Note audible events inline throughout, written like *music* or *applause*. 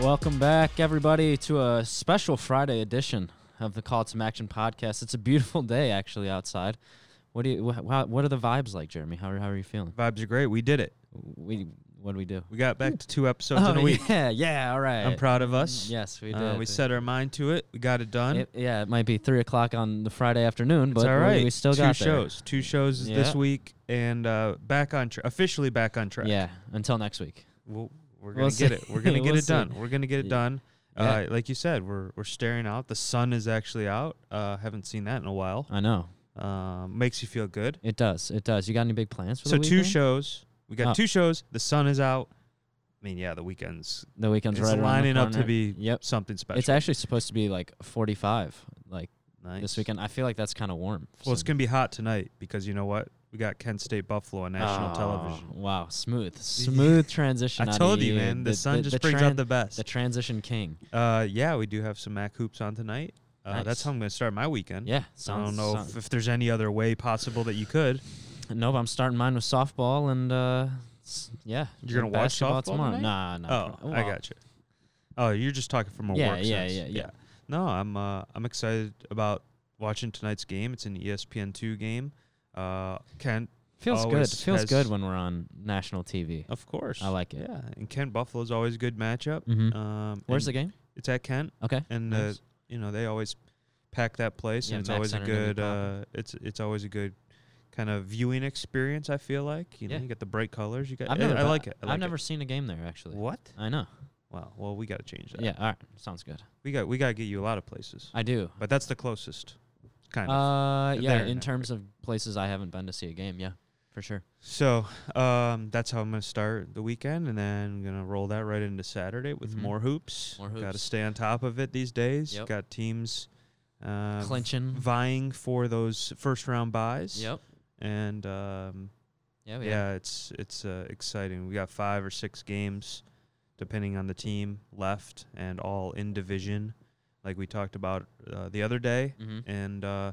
Welcome back, everybody, to a special Friday edition of the Call to Some Action podcast. It's a beautiful day, actually, outside. What do you? Wh- how, what are the vibes like, Jeremy? How are, how are you feeling? Vibes are great. We did it. We what do we do? We got back to two episodes oh, in a week. Yeah, *laughs* yeah, all right. I'm proud of us. Yes, we Uh, did. we set our mind to it. We got it done. It, yeah, it might be three o'clock on the Friday afternoon, it's but all we- we still two got two shows. Two shows this week, and uh, back on tra- officially back on track. Yeah, until next week. We'll, we're We'll gonna get see. it. We're *laughs* gonna get We'll it see. done. We're gonna get it Yeah. done. Yeah. Uh, like you said, we're we're staring out. The sun is actually out. Uh, haven't seen that in a while. I know Um, makes you feel good. it does. It does. You got any big plans for So the two shows. We got Oh. two shows. The sun is out. I mean, yeah, the weekend's The weekend's right lining up to be Yep. something special. It's actually supposed to be like 45, like nice. this weekend. I feel like that's kind of warm. Well, it's gonna be hot tonight because you know what? We got Kent State Buffalo on national Oh, television. Wow, smooth, *laughs* smooth transition. I told you, man. The, sun just brings tran- out the best. the transition king. uh, yeah, we do have some MAC hoops on tonight. Uh, Nice. That's how I'm gonna start my weekend. Yeah, I don't know sounds- if, if there's any other way possible that you could. *laughs* nope, I'm starting mine with softball, and uh, yeah, You're gonna watch softball tomorrow. tonight? Nah, nah. Oh, pro- I got you. Oh, you're just talking from a Yeah, work yeah, sense. yeah, yeah. No, I'm uh, I'm excited about watching tonight's game. It's an ESPN two game. Uh, Kent, Feels good. Feels good when we're on national TV. of course. I like it. Yeah, and Kent Buffalo's always a good matchup. Mhm. Um, Where's the game? It's at Kent. Okay. and nice. uh, you know they always pack that place, Yeah, and it's Mac always a Center gonna good. Uh, it's it's always a good kind of viewing experience. I feel like you know Yeah. you got the bright colors. You got. I've I, never. I like it. I like I've never It. seen a game there actually. What? I know. Wow. Well, we got to change that. Yeah. All right. Sounds good. We got we got to get you a lot of places, I do. but that's the closest. Kind of. Uh, yeah. In terms of places I haven't been to see a game, yeah, for sure. So um, that's how I'm gonna start the weekend, and then I'm gonna roll that right into Saturday with Mhm. more hoops. More Got to stay on top of it these days. Yep. Got teams uh, Clinching. vying for those first round buys. Yep. And um, Yeah. yeah, it's it's uh, exciting. We got five or six games, depending on the team left, and all in division, like we talked about uh, the other day. Mm-hmm. And uh,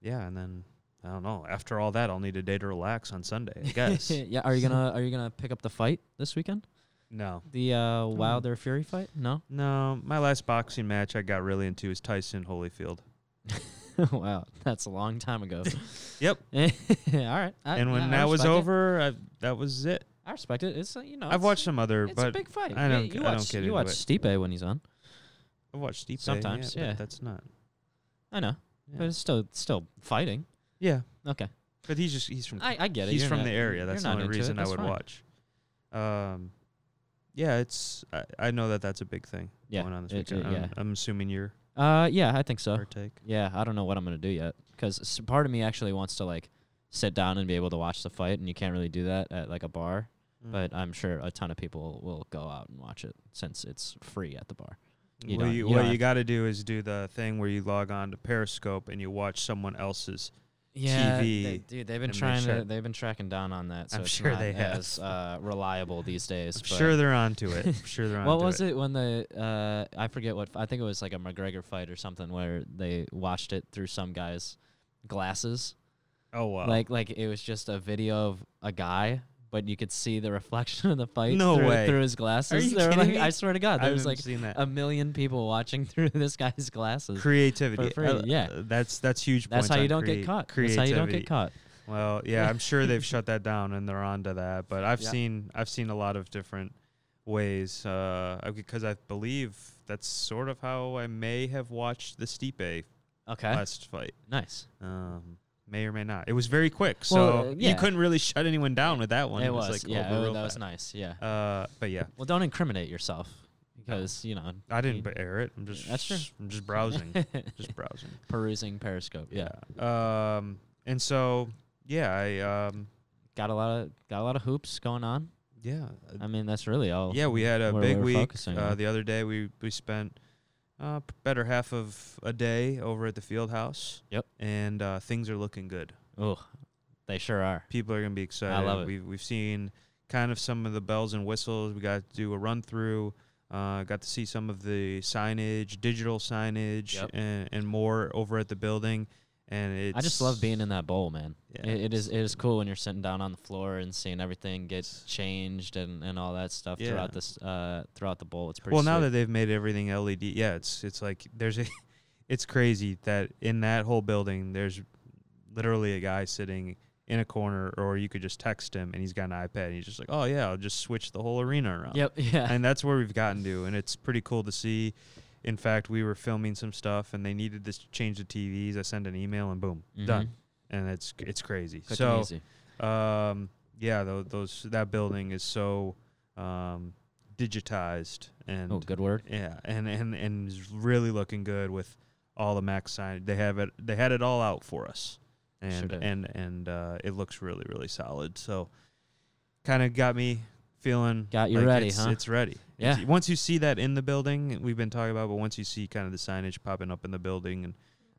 yeah, and then I don't know. After all that, I'll need a day to relax on Sunday. I *laughs* guess. *laughs* yeah. Are you gonna Are you gonna pick up the fight this weekend? no, The uh, Wilder Fury fight? No. no. My last boxing match I got really into is Tyson Holyfield. *laughs* wow, that's a long time ago. Yep. All right. I, and when I that was over, I, that was it. I respect it. It's uh, you know. I've watched some other, It's a big fight. I Yeah, don't- You I watch, don't get You watch it. Stipe when he's on. I watch Stipe. Sometimes, but yeah. That's not. I know, Yeah. but it's still still fighting. Yeah. Okay. But he's just he's from I, I get it. he's You're from not- the area. you're That's the not only into it. reason I That's would fine. watch. Um, yeah, it's I, I know that that's a big thing Yeah, going on this it- weekend. it- yeah. I'm, I'm assuming you're Uh, yeah, I think so. partake. Yeah, I don't know what I'm gonna do yet because part of me actually wants to like sit down and be able to watch the fight, and you can't really do that at like a bar. Mm. But I'm sure a ton of people will go out and watch it since it's free at the bar. you what don't- you, you what you got to do is do the thing where you log on to Periscope and you watch someone else's. Yeah, TV they- dude, they've been trying sure- to. They've been tracking down on that. So I'm it's sure not they have. as uh, reliable these days. I'm sure they're onto it. I'm sure they're *laughs* onto What was it. it when the uh, I forget what I think it was like a McGregor fight or something where they watched it through some guy's glasses. Oh wow! Like like it was just a video of a guy, but you could see the reflection *laughs* of the fight No through, way. through his glasses. Are you kidding like, me? I swear to God, I there was haven't like seen that. a million people watching *laughs* through this guy's glasses. creativity. for free, Uh, yeah. that's that's huge. That's points how you don't get caught. That's how you don't creativity. get caught. Well, yeah, I'm sure they've *laughs* shut that down and they're on to that. But I've Yeah. seen I've seen a lot of different ways uh, because I believe that's sort of how I may have watched the Stipe Okay, last fight. nice. Um, may or may not. It was very quick, so Well, uh, yeah. you couldn't really shut anyone down with that one. it was, like yeah, it- real that was nice. Yeah. Uh, but yeah, Well, don't incriminate yourself because you know I didn't you- air it. I'm just That's true. I'm just browsing, *laughs* just browsing. perusing Periscope. Yeah. Yeah. Um, and so yeah, I um, got a lot of got a lot of hoops going on. yeah, I mean, that's really all. Yeah, we had a big we're week. Uh, the other day, we we spent uh, better half of a day over at the field house. Yep. And uh, things are looking good. Oh, they sure are. People are gonna be excited. I love it. We've we've seen kind of some of the bells and whistles. We got to do a run through. Uh, got to see some of the signage, digital signage, Yep. and, and more over at the building. And it's I just love being in that bowl, man. Yeah, it, it is it is cool when you're sitting down on the floor and seeing everything get changed and, and all that stuff Yeah. throughout this uh throughout the bowl. It's pretty well now that they've made everything LED. Yeah, it's it's like there's a *laughs* it's crazy that in that whole building there's literally a guy sitting in a corner or you could just text him and he's got an iPad and he's just like, "Oh yeah, I'll just switch the whole arena around." Yep. *laughs* Yeah. and that's where we've gotten to, and it's pretty cool to see. In fact, we were filming some stuff, and they needed to change the TVs. I sent an email, and boom, done. And it's it's crazy. Quick so, easy. um, yeah, those, those that building is so um, digitized, and Oh, good word. yeah, and and and is really looking good with all the Mac sign. They have it. They had it all out for us, and did. and and uh, it looks really really solid. So, kind of got me feeling Got you like ready, it's, huh? It's ready. Yeah. Once you see that in the building, we've been talking about, but once you see kind of the signage popping up in the building and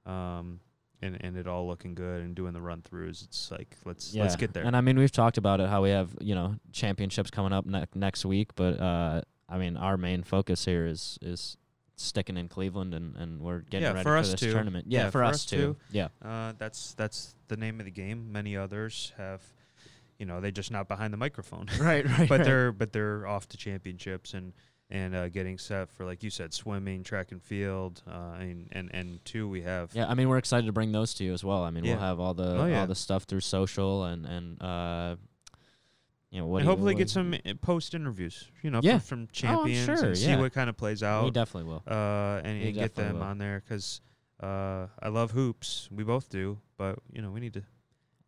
um and and it all looking good and doing the run throughs, it's like let's Yeah. let's get there. And I mean, we've talked about it how we have you know championships coming up ne- next week, but uh, I mean, our main focus here is is sticking in Cleveland, and, and we're getting Yeah, ready for for, us this too. tournament. Yeah, Yeah, for, for us, us too. too. Yeah, Uh, that's that's the name of the game. Many others have, you know, they're just not behind the microphone. *laughs* right, right. *laughs* but right. they're but they're off to championships and and uh, getting set for like you said, swimming, track and field, uh, and and and two we have. Yeah, I mean, we're excited to bring those to you as well. I mean, Yeah. we'll have all the Oh, yeah. all the stuff through social and and uh, you know what. and do you- hopefully what- get some post interviews, you know, Yeah. from, from I'm champions sure, and see yeah. what kind of plays out. We definitely will. uh, and, and get them will. on there because uh, I love hoops. We both do, but you know, we need to,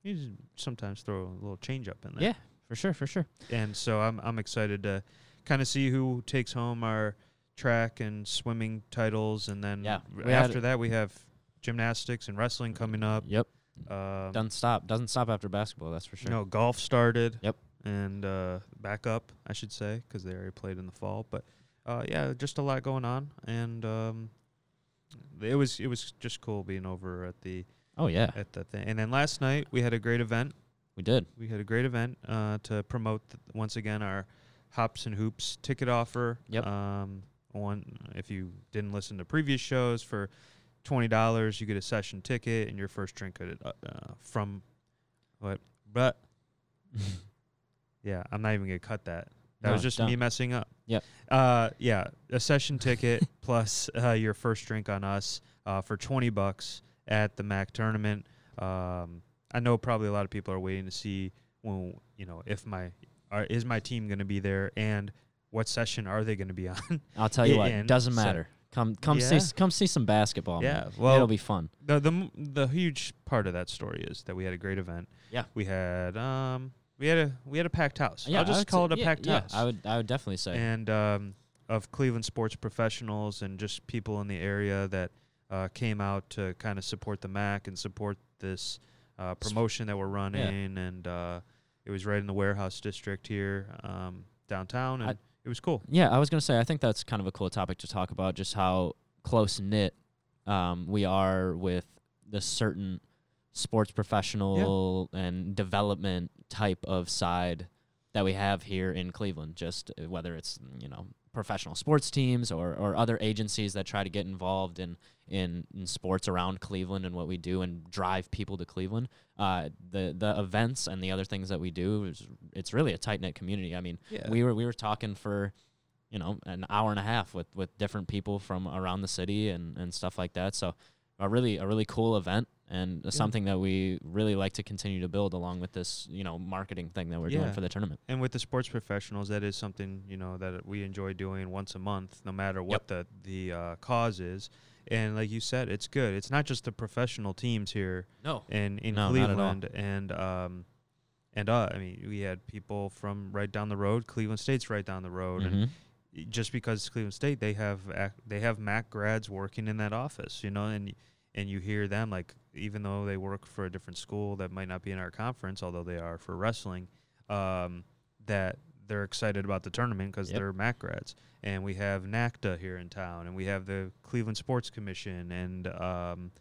need to sometimes throw a little change up in there. Yeah, for sure, for sure. and so I'm I'm excited to kind of see who takes home our track and swimming titles, and then Yeah, r- we had- after that we have gymnastics and wrestling coming up. Yep, Um, doesn't stop. Doesn't stop after basketball. That's for sure. No, golf started. Yep. And uh, back up, I should say, because they already played in the fall. But uh, yeah, just a lot going on, and um, it was it was just cool being over at the Oh yeah, at the thing. And then last night we had a great event. we did. We had a great event uh, to promote th- once again our Hops and Hoops ticket offer. Yep. Um, one if you didn't listen to previous shows for twenty dollars, you get a session ticket and your first drink at uh, uh, from what? But *laughs* yeah, I'm not even gonna cut that. That No, was just done. me messing up. Yep. Uh, yeah, a session ticket *laughs* plus uh, your first drink on us uh, for twenty bucks at the Mac tournament. Um, I know probably a lot of people are waiting to see when you know if my are, is my team going to be there and what session are they going to be on. I'll tell you *laughs* what. and Doesn't so- matter. Come come see Yeah. s- come see some basketball. yeah, man. well, it'll be fun. the the the huge part of that story is that we had a great event. Yeah. we had um we had a we had a packed house. Yeah, I'll just call say- it a yeah, packed yeah, house. I would I would definitely say. and um, of Cleveland sports professionals and just people in the area that uh, came out to kind of support the MAC and support this uh, promotion that we're running. And uh, it was right in the warehouse district here um, downtown, and I- it was cool. Yeah, I was gonna say I think that's kind of a cool topic to talk about, just how close knit um, we are with this certain sports professional and development type of side that we have here in Cleveland. Just uh, whether it's you know professional sports teams or, or other agencies that try to get involved in, in in sports around Cleveland and what we do and drive people to Cleveland. Uh, the the events and the other things that we do is it's really a tight knit community. I mean, Yeah, we were we were talking for you know an hour and a half with with different people from around the city and and stuff like that so a really a really cool event and Yeah. something that we really like to continue to build along with this you know marketing thing that we're Yeah. doing for the tournament and with the sports professionals, that is something you know that we enjoy doing once a month, no matter what the the uh, cause is. And like you said, it's good. It's not just the professional teams here no in in No, not at all. Cleveland and um and uh I mean we had people from right down the road. Cleveland State's right down the road, and Mhm. y- just because it's Cleveland State, they have ac- they have Mac grads working in that office, you know, and and you hear them like even though they work for a different school that might not be in our conference, although they are for wrestling, um, that they're excited about the tournament because Yep. they're Mac grads. And we have NACDA here in town, and we have the Cleveland Sports Commission, and um,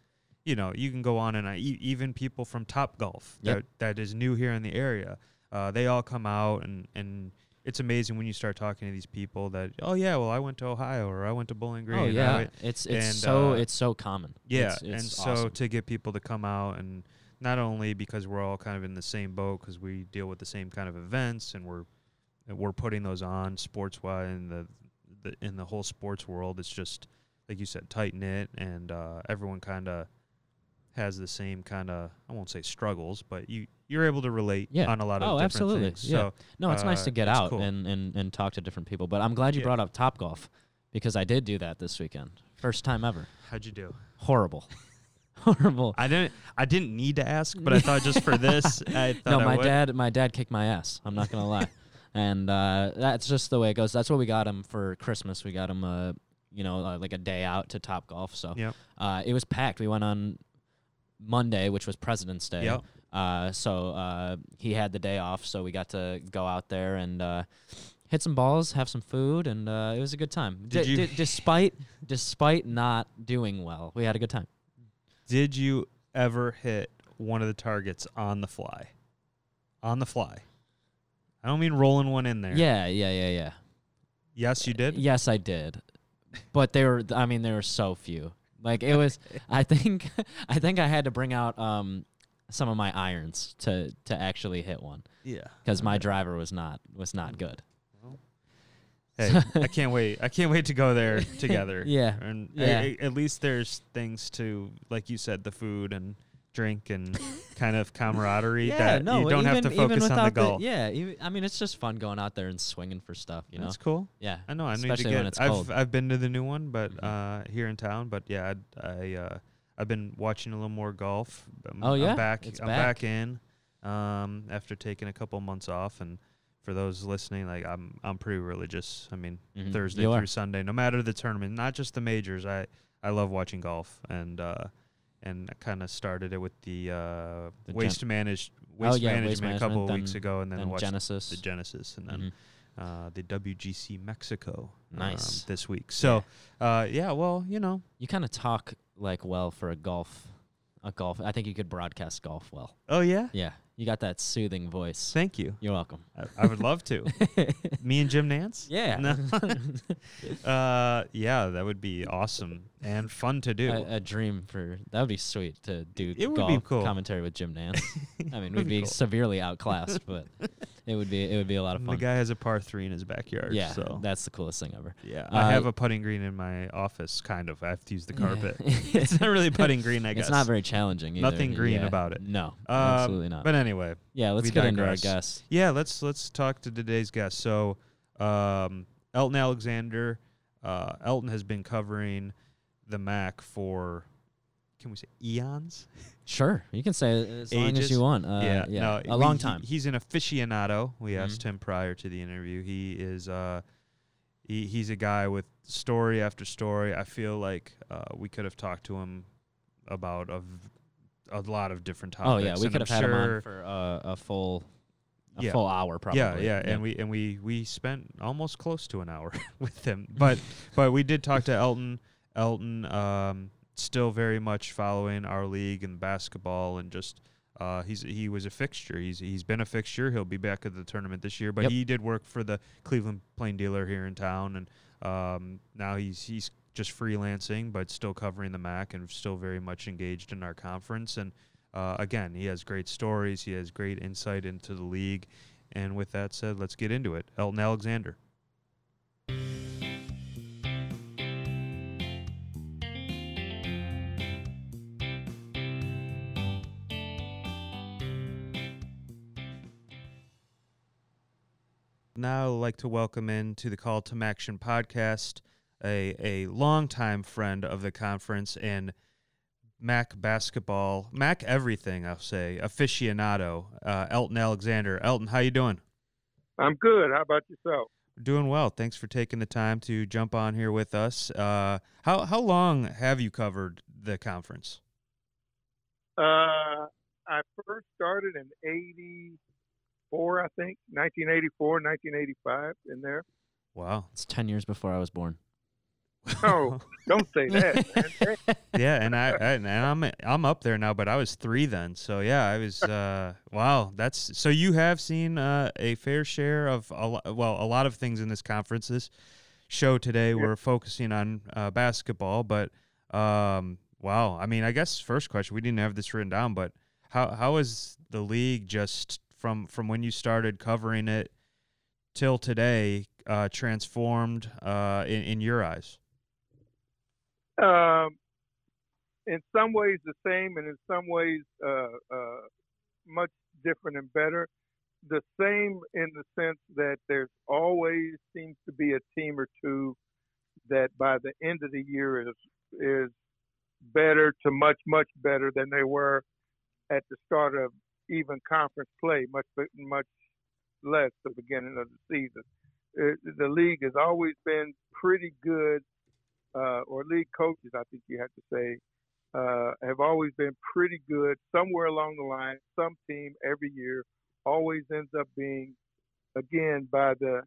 you know, you can go on and I, even people from Top Golf Yep. that that is new here in the area, uh, they all come out and and it's amazing when you start talking to these people that oh yeah, well I went to Ohio or I went to Bowling Green. oh yeah, it's it's and, so uh, it's so common. yeah, It's- and it's so awesome. to get people to come out and not only because we're all kind of in the same boat because we deal with the same kind of events and we're and we're putting those on sports wise in the, the in the whole sports world. It's just like you said, tight knit, and uh, everyone kind of has the same kind of I won't say struggles, but you you're able to relate Yeah. on a lot of Oh, different absolutely. things. Yeah. So No, it's nice Uh, to get out cool. and, and, and talk to different people. But I'm glad you Yeah. brought up Top Golf because I did do that this weekend. First time ever. how'd you do? Horrible. *laughs* Horrible. I didn't I didn't need to ask, but I thought just for this, *laughs* I thought No, I my would. dad my dad kicked my ass. I'm not gonna lie. And uh, that's just the way it goes. That's what we got him for Christmas. We got him uh, you know, uh, like a day out to Top Golf. So Yep. uh, it was packed. We went on Monday, which was President's Day. Yep. Uh, so uh, he had the day off, so we got to go out there and uh, hit some balls, have some food, and uh, it was a good time. Did D- you- d- despite despite not doing well, we had a good time. Did you ever hit one of the targets on the fly? On the fly. I don't mean rolling one in there. Yeah, yeah, yeah, yeah. Yes, you did. Yes, I did. But they were I mean there were so few. Like it was *laughs* I think *laughs* I think I had to bring out um some of my irons to to actually hit one Yeah. cuz my driver was not was not good. Hey, I can't wait. I can't wait to go there *laughs* together. Yeah. And Yeah. a- a- at least there's things to, like you said, the food and drink and *laughs* kind of camaraderie that you don't have to focus on the golf. yeah, even, I mean it's just fun going out there and swinging for stuff, you know. That's cool. Yeah. I know. I need to Especially get. when it's I've cold. I've been to the new one, but Mhm. uh, here in town. But yeah, I'd, I uh, I've been watching a little more golf. I'm, Oh, yeah? I'm back. It's I'm back. back in. Um, after taking a couple months off, and for those listening, like I'm I'm pretty religious. I mean, Mhm. Thursday You through are. Sunday, no matter the tournament, not just the majors. I I love watching golf, and uh, and I kind of started it with the, uh, The gen- waste managed Oh, waste yeah, management waste a couple of weeks ago, and then, then watched Genesis. the Genesis, and then Mhm. uh, the WGC Mexico um, Nice. this week. So uh, yeah, well, you know, You kind of talk like well for a golf a golf. I think you could broadcast golf well. oh yeah, Yeah. You got that soothing voice. thank you. You're welcome. I, I would love to. *laughs* Me and Jim Nantz. Yeah. No. *laughs* *laughs* uh, yeah, that would be awesome and fun to do. a, a dream for that would be sweet to do It would be cool. commentary with Jim Nantz. *laughs* I mean, we'd be be cool. severely outclassed, but it would be it would be a lot of fun. the guy has a par three in his backyard. yeah, so that's the coolest thing ever. yeah, Uh, I have a putting green in my office. Kind of. I have to use the carpet. *laughs* it's not really putting green. I guess It's not very challenging. Either. Nothing green Yeah. about it. No, Um, absolutely not. But anyway, yeah, let's get into our digress. guests. Yeah, let's let's talk to today's guest. So, um, Elton Alexander. Uh, Elton has been covering the Mac for, can we say eons? Sure, you can say as long as you want. Uh, yeah, no, a we- long he- time. he's an aficionado. We Mhm. asked him prior to the interview. He is uh, he, he's a guy with story after story. I feel like uh, we could have talked to him about a, v- a lot of different topics. oh yeah, we and could I'm have had him on for uh, a full a Yeah. full hour probably. Yeah, yeah, and we and we we spent almost close to an hour *laughs* with him, but but we did talk to Elton. Elton, um, still very much following our league and basketball, and just uh, he's he was a fixture. He's he's been a fixture. He'll be back at the tournament this year, but Yep. he did work for the Cleveland Plain Dealer here in town, and um, now he's he's just freelancing, but still covering the MAC and still very much engaged in our conference. And uh, again, he has great stories. He has great insight into the league. And with that said, let's get into it. Elton Alexander. Now I'd like to welcome in to the Call to Action podcast a, a longtime friend of the conference and Mac basketball, Mac everything, I'll say, aficionado, uh, Elton Alexander. Elton, how you doing? I'm good. How about yourself? Doing well. Thanks for taking the time to jump on here with us. Uh, how how long have you covered the conference? Uh, I first started in '84, I think, 1984, 1985, in there. Wow. It's ten years before I was born. Oh, *laughs* don't say that. *laughs* yeah, and I, I and I'm I'm up there now, but I was three then. So yeah, I was. Uh, wow, that's so you have seen uh, a fair share of a lo- well a lot of things in this conference. This show today we're focusing on uh, basketball, but um, wow, I mean, I guess first question we didn't have this written down, but how how is the league just from from when you started covering it till today uh, transformed uh, in in your eyes? Um, in some ways the same, and in some ways uh, uh, much different and better. The same in the sense that there's always seems to be a team or two that by the end of the year is is better to much much better than they were at the start of even conference play, much much less the beginning of the season. It, the league has always been pretty good, uh, or league coaches, I think you have to say, uh, have always been pretty good. Somewhere along the line, some team every year always ends up being, again, by the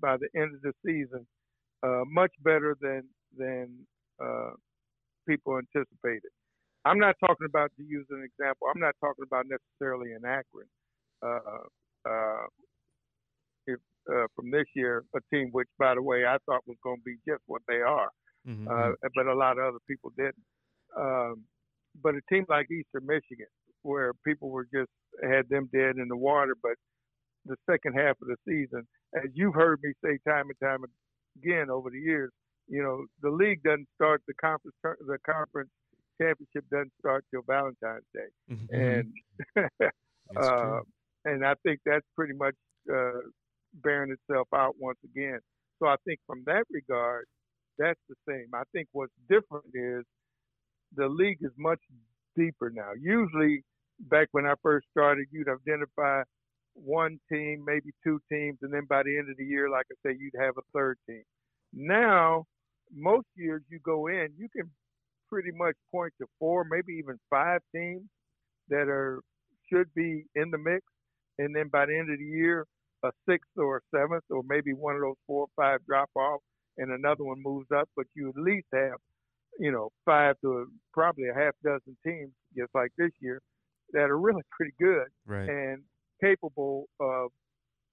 by the end of the season, uh, much better than than uh, people anticipated. I'm not talking about to use an example. I'm not talking about necessarily in Akron. Uh, uh, if, uh, from this year, a team which, by the way, I thought was going to be just what they are, Mm-hmm. uh, but a lot of other people didn't. Um, but a team like Eastern Michigan, where people were just had them dead in the water, but the second half of the season, as you've heard me say time and time again over the years, you know, the league doesn't start the conference the conference championship doesn't start till Valentine's Day, Mhm. and *laughs* uh, and I think that's pretty much uh, bearing itself out once again. So I think from that regard, that's the same. I think what's different is the league is much deeper now. Usually, back when I first started, you'd identify one team, maybe two teams, and then by the end of the year, like I say, you'd have a third team. Now, most years you go in, you can pretty much point to four, maybe even five teams that are should be in the mix, and then by the end of the year, a sixth or a seventh, or maybe one of those four or five drop off, and another one moves up. But you at least have, you know, five to probably a half dozen teams, just like this year, that are really *laughs* pretty good right. and capable of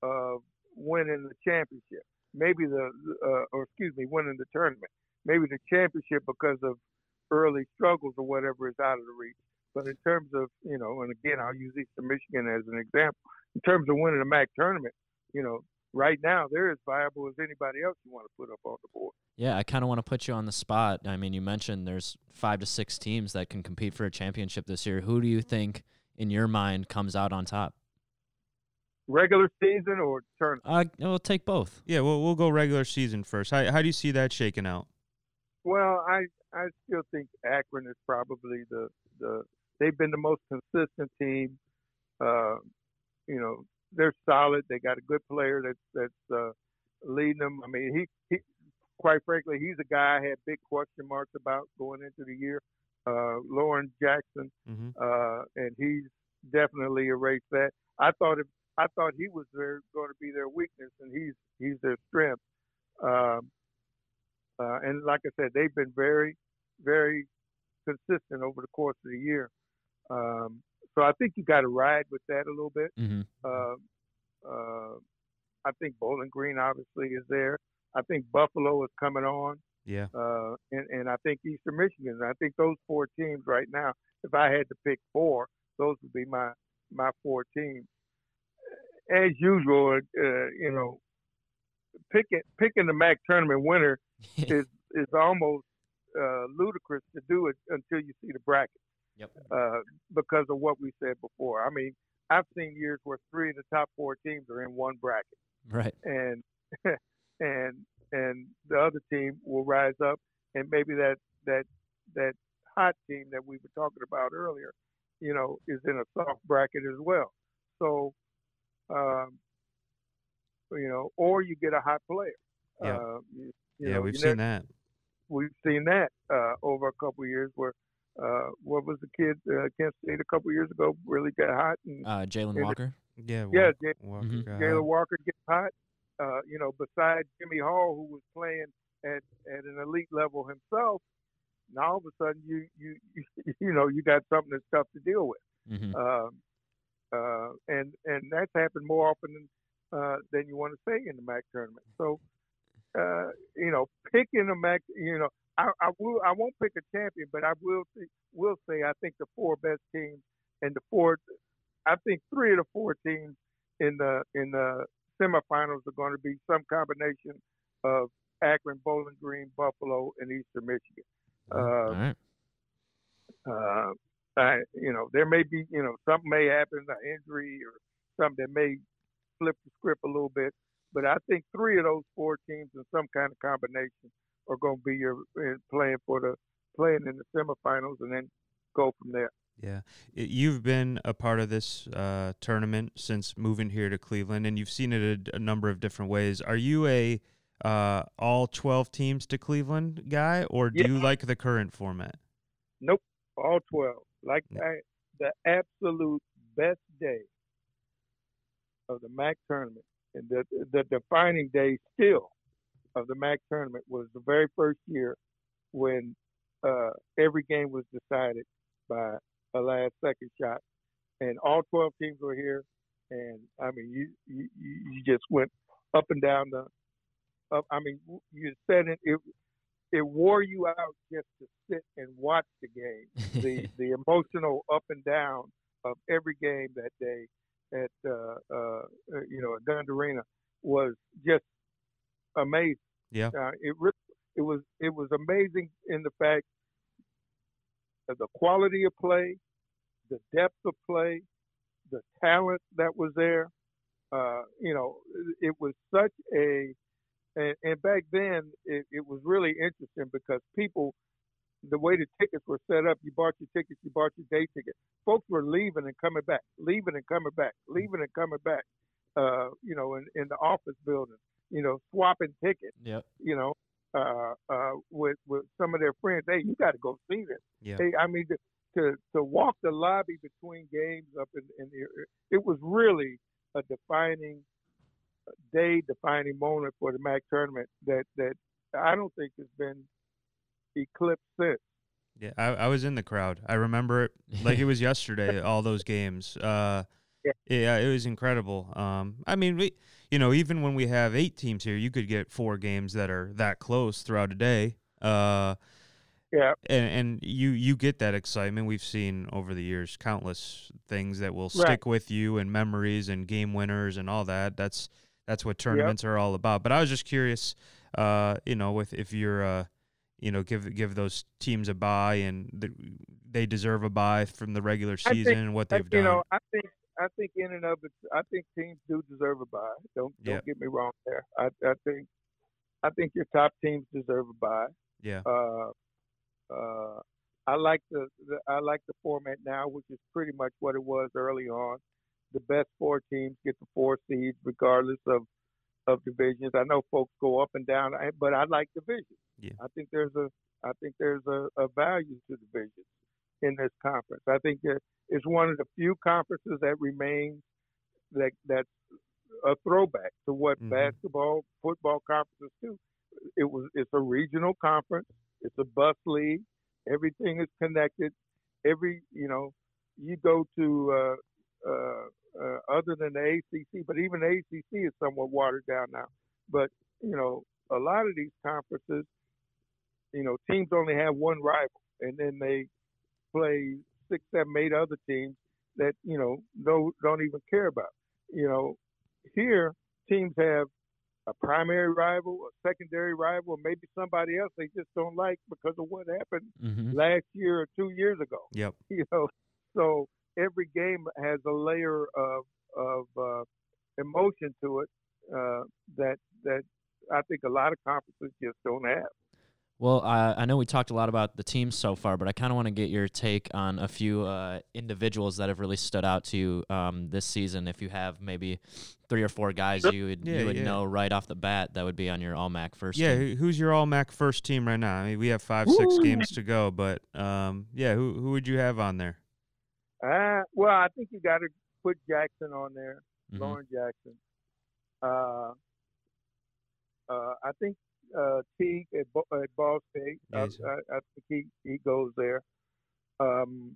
of winning the championship. Maybe the uh, or excuse me, winning the tournament. Maybe the championship because of early struggles or whatever is out of the reach. But in terms of you know, and again, I'll use Eastern Michigan as an example. In terms of winning the MAC tournament, you know, right now they're as viable as anybody else you want to put up on the board. Yeah, I kind of want to put you on the spot. I mean, you mentioned there's five to six teams that can compete for a championship this year. Who do you think, in your mind, comes out on top? Regular season or tournament? Uh, we'll take both. Yeah, well, we'll go regular season first. How, how do you see that shaking out? Well, I I still think Akron is probably the the they've been the most consistent team. Uh, you know, they're solid. They got a good player that's that's uh, leading them. I mean, he he quite frankly, he's a guy I had big question marks about going into the year. Uh, Loren Jackson, Mm-hmm. uh, and he's definitely erased that. I thought it, I thought he was their, going to be their weakness, and he's he's their strength. Um, uh, and like I said, they've been very, very consistent over the course of the year. Um, so I think you got to ride with that a little bit. Mm-hmm. Uh, uh, I think Bowling Green obviously is there. I think Buffalo is coming on, Yeah. uh, and, and I think Eastern Michigan. I think those four teams right now. If I had to pick four, those would be my my four teams. As usual, uh, you know, picking picking the MAC tournament winner *laughs* is is almost uh, ludicrous to do it until you see the bracket Yep. uh, because of what we said before. I mean, I've seen years where three of the top four teams are in one bracket, Right. and *laughs* and and the other team will rise up, and maybe that that that hot team that we were talking about earlier, you know, is in a soft bracket as well. So, um, you know, or you get a hot player. Yeah. Uh, you, you yeah, know, we've seen never- that. We've seen that uh, over a couple of years where uh, what was the kid uh, Kent State a couple of years ago really got hot and Uh, Jaylin And- Walker. Yeah. Yeah, Walk- Ja- Walker Mhm. Jaylin. Walker gets hot. Uh, you know, besides Jimmy Hall, who was playing at, at an elite level himself, Now all of a sudden you you you, *laughs* you know you got something that's tough to deal with. Mm-hmm. Um, uh, and and that's happened more often than, uh, than you want to say in the MAC tournament. So, uh, you know, picking a MAC, you know, I, I will I won't pick a champion, but I will will say I think the four best teams and the four, I think three of the four teams in the in the semifinals are going to be some combination of Akron, Bowling Green, Buffalo, and Eastern Michigan. Uh, All right. uh, I, you know, there may be, you know, something may happen, an injury or something that may flip the script a little bit. But I think three of those four teams in some kind of combination are going to be your uh, playing for the playing in the semifinals and then go from there. Yeah, you've been a part of this uh, tournament since moving here to Cleveland, and you've seen it a, a number of different ways. Are you a uh, all twelve teams to Cleveland guy, or do Yeah. you like the current format? Nope, all twelve. Like Yeah. I, the absolute best day of the MAC tournament, the the defining day still of the MAC tournament was the very first year when uh, every game was decided by a last second shot, and all twelve teams were here, and I mean you you, you you just went up and down the up. I mean you said it. it it wore you out just to sit and watch the game the *laughs* the emotional up and down of every game that day at uh, uh, uh, you know at Gund Arena was just amazing. Yeah. Uh, it re- it was it was amazing in the fact of the quality of play, the depth of play, the talent that was there. Uh, you know, it was such a and, and back then it, it was really interesting because people the way the tickets were set up, you bought your tickets, you bought your day ticket. Folks were leaving and coming back, leaving and coming back, leaving and coming back. Uh, you know, in, in the office building, you know, swapping tickets, Yep. you know, uh, uh, with with some of their friends. Hey, you got to go see this. Yeah. Hey, I mean, to, to to walk the lobby between games up in, in the, it was really a defining day, defining moment for the MAC tournament that that I don't think has been eclipsed since. Yeah, I, I was in the crowd. I remember it like it was yesterday. *laughs* all those games. Uh, Yeah. yeah, it was incredible. Um, I mean, we, you know, even when we have eight teams here, you could get four games that are that close throughout a day. Uh, Yeah, and and you you get that excitement. We've seen over the years countless things that will Right. stick with you and memories and game winners and all that. That's that's what tournaments are all about. But I was just curious, uh, you know, with if you're uh, you know, give give those teams a buy and the, they deserve a buy from the regular I think- season and what they've you done. You know, I think I think in and of it, I think teams do deserve a bye. Don't don't get me wrong there. I I think I think your top teams deserve a bye. yeah, Uh, uh, I like the, the I like the format now, which is pretty much what it was early on. The best four teams get the four seeds, regardless of of divisions. I know folks go up and down, but I like divisions. Yeah. I think there's a I think there's a, a value to divisions in this conference. I think that it's one of the few conferences that remains that that's a throwback to what Mhm. basketball, football conferences do. It was it's a regional conference. It's a bus league. Everything is connected. Every you know, you go to uh, uh, uh, other than the ACC, but even the ACC is somewhat watered down now. But you know, a lot of these conferences, you know, teams only have one rival, and then they play six, seven, eight other teams that you know don't don't even care about. You know, here teams have a primary rival, a secondary rival, maybe somebody else they just don't like because of what happened Mm-hmm. last year or two years ago. yep, *laughs* You know, so every game has a layer of of uh, emotion to it uh, that that I think a lot of conferences just don't have. Well, I I know we talked a lot about the teams so far, but I kind of want to get your take on a few uh, individuals that have really stood out to you um, this season. If you have maybe three or four guys you would Yeah, you would yeah. know right off the bat that would be on your All Mac first. yeah. team. who- Who's your All MAC first team right now? I mean, we have five, six Ooh. games to go, but um, yeah, who who would you have on there? Uh, well, I think you got to put Jackson on there, Mhm. Loren Jackson. Uh, uh, I think uh, Teague at, Bo- at Ball State. Yeah, I, I, I think he, he goes there. Um,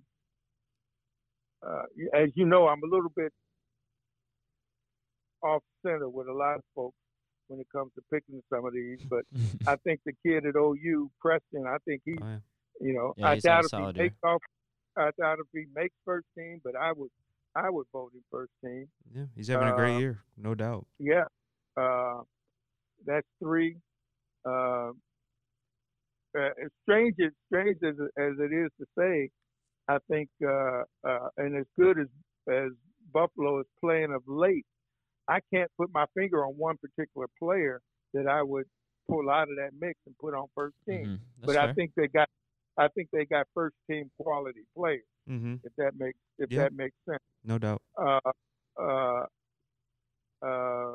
uh, as you know, I'm a little bit off center with a lot of folks when it comes to picking some of these, but *laughs* I think the kid at OU, Preston, I think he, Oh, yeah. you know, Yeah, I he's had a doubt if he makes off. I thought if he makes first team, but I would, I would vote him first team. yeah, he's having a great Uh, year, no doubt. Yeah, uh, that's three. Uh, uh, as strange as strange as as it is to say, I think, uh, uh, and as good as as Buffalo is playing of late, I can't put my finger on one particular player that I would pull out of that mix and put on first team. Mhm. but That's I think they got, I think they got first team quality players. hmm If that makes if Yeah. that makes sense. No doubt. Uh, uh, uh,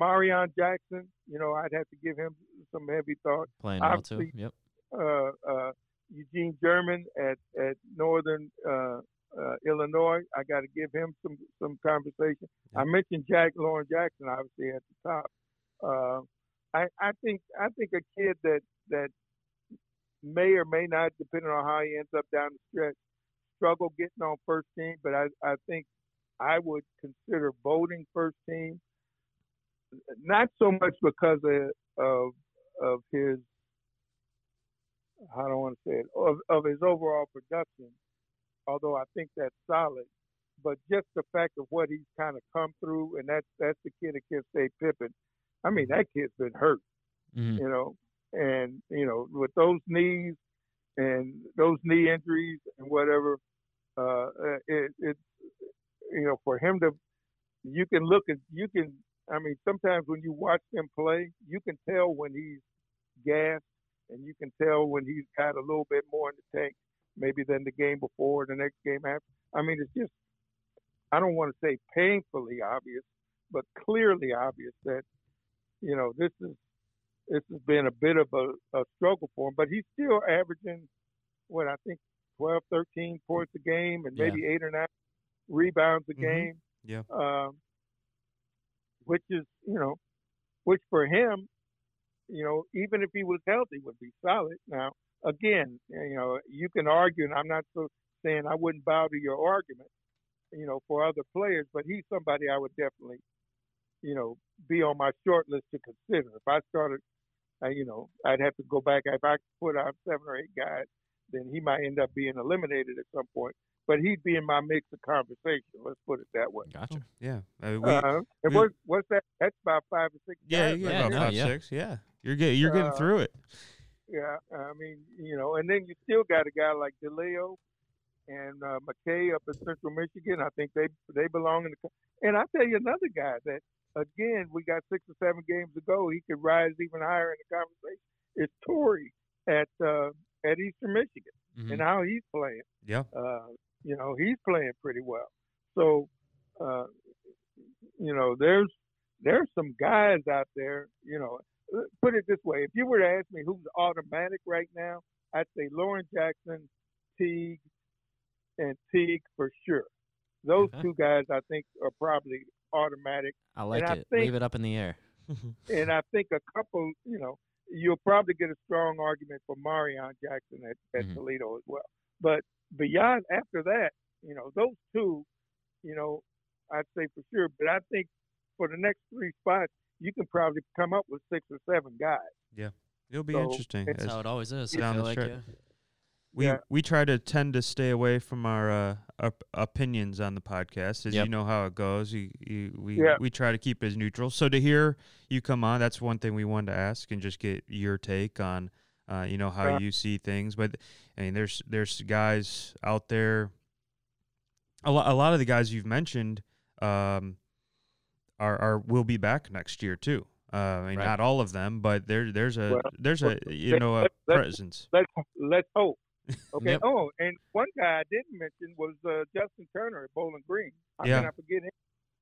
Marreon Jackson, you know, I'd have to give him some heavy thought. playing well too. Yep. Uh, uh, Eugene German at at Northern uh, uh, Illinois, I got to give him some some conversation. I mentioned Jack Loren Jackson, obviously at the top. Uh, I I think I think a kid that that may or may not, depending on how he ends up down the stretch, struggle getting on first team. But I I think I would consider voting first team, not so much because of of, of his I don't want to say it of, of his overall production, although I think that's solid. But just the fact of what he's kind of come through, and that's that's the kid at Kent State Pippen. I mean, that kid's been hurt Mhm. you know, and you know, with those knees and those knee injuries and whatever, uh, it, it's you know, for him to, you can look at, you can, I mean, sometimes when you watch him play, you can tell when he's gassed, and you can tell when he's got a little bit more in the tank, maybe than the game before, the next game after. I mean, it's just, I don't want to say painfully obvious, but clearly obvious that, you know, this is this has been a bit of a, a struggle for him, but he's still averaging what I think 12, 13 points a game and maybe eight or nine rebounds a Mhm. game. Yeah. Um, which is, you know, which for him, you know, even if he was healthy, would be solid. Now, again, you know, you can argue, and I'm not so saying I wouldn't bow to your argument, you know, for other players, but he's somebody I would definitely, you know, be on my short list to consider. If I started, uh, you know, I'd have to go back. If I put out seven or eight guys, then he might end up being eliminated at some point. But he'd be in my mix of conversation. Let's put it that way. Gotcha. Yeah. I mean, we, uh, and we- what, what's that? That's about five or six. yeah, guys yeah, right Yeah, no, five, yeah. six. Yeah. You're getting you're getting Uh, through it. Yeah, I mean, you know, and then you still got a guy like DeLeo and uh, McKay up in Central Michigan. I think they they belong in the. And I tell you another guy that again we got six or seven games to go. He could rise even higher in the conversation. Is Torrey at uh, at Eastern Michigan Mhm. and how he's playing. Yeah. Uh, you know, he's playing pretty well. So, uh, you know, there's there's some guys out there. You know, put it this way: if you were to ask me who's automatic right now, I'd say Loren Jackson, Teague, and Teague for sure. Those *laughs* two guys, I think, are probably automatic. I like I it. think- Leave it up in the air. *laughs* And I think a couple, you know, you'll probably get a strong argument for Marreon Jackson at, at Mhm. Toledo as well. But beyond after that, you know, those two, you know, I'd say for sure. But I think for the next three spots, you can probably come up with six or seven guys. Yeah, it'll be so interesting. it's That's how it always is. Down the like, yeah. we yeah. we try to tend to stay away from our uh, op- opinions on the podcast, as Yep. you know how it goes. You, you, we Yeah. we try to keep it as neutral. So to hear you come on, that's one thing we wanted to ask and just get your take on, uh, you know, how Yeah. you see things. But I mean, there's there's guys out there. A lot a lot of the guys you've mentioned, um, are are will be back next year too. Uh, I mean, Right. not all of them, but there there's a Well, there's a you let- know a let- let- presence. Let's let's hope. Okay. Yep. Oh, and one guy I didn't mention was uh, Justin Turner at Bowling Green. How Yeah. can I forget him?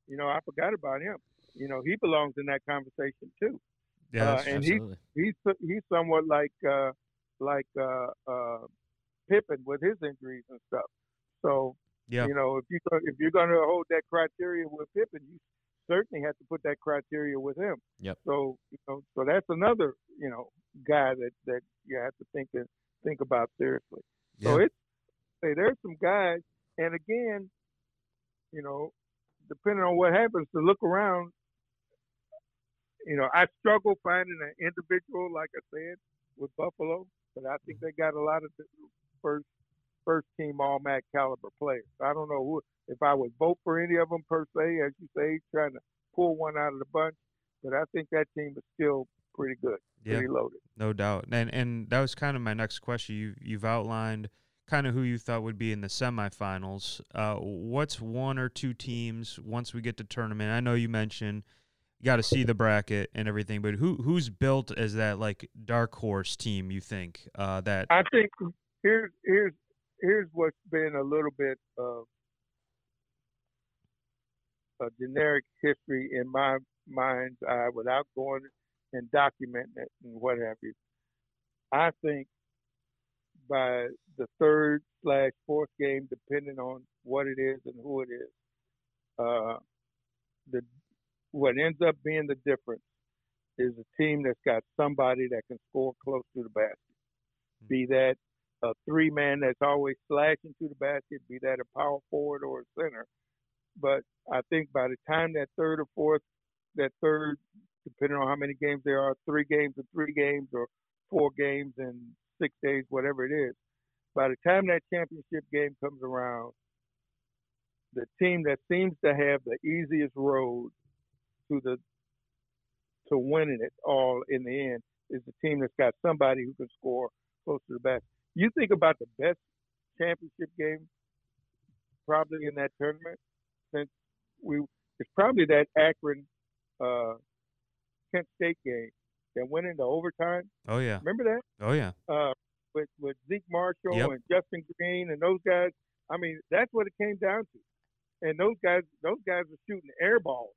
You know, I forgot about him. You know, he belongs in that conversation too. Yeah, uh, and he- Absolutely. he's he's somewhat like uh, like uh, uh, Pippen with his injuries and stuff. So yeah. you know if you if you're going to hold that criteria with Pippen, you certainly have to put that criteria with him. Yep. So you know, so that's another you know guy that that you have to think and think about seriously. So it's say there's some guys, and again, you know, depending on what happens, to look around. You know, I struggle finding an individual, like I said, with Buffalo, but I think mm. they got a lot of first first team All MAC caliber players. I don't know who if I would vote for any of them per se, as you say, trying to pull one out of the bunch. But I think that team is still pretty good, Yeah. pretty loaded. No doubt. And and that was kind of my next question. You you've outlined kind of who you thought would be in the semifinals. Uh, what's one or two teams once we get to tournament? I know you mentioned you got to see the bracket and everything, but who who's built as that like dark horse team? You think uh, that? I think here's here's here's what's been a little bit of a generic history in my mind's eye without going and documenting it and what have you. I think by the third slash fourth game, depending on what it is and who it is, uh, the what ends up being the difference is a team that's got somebody that can score close to the basket. Be that a three man that's always slashing to the basket, be that a power forward or a center. But I think by the time that third or fourth, that third, depending on how many games there are, three games or three games or four games in six days, whatever it is, by the time that championship game comes around, the team that seems to have the easiest road to the to winning it all in the end is the team that's got somebody who can score close to the basket. You think about the best championship game probably in that tournament since we it's probably that Akron uh, Kent State game that went into overtime. Oh yeah. Remember that? Oh yeah. Uh, with with Zeke Marshall Yep. and Justin Green and those guys. I mean, that's what it came down to. And those guys, those guys were shooting air balls,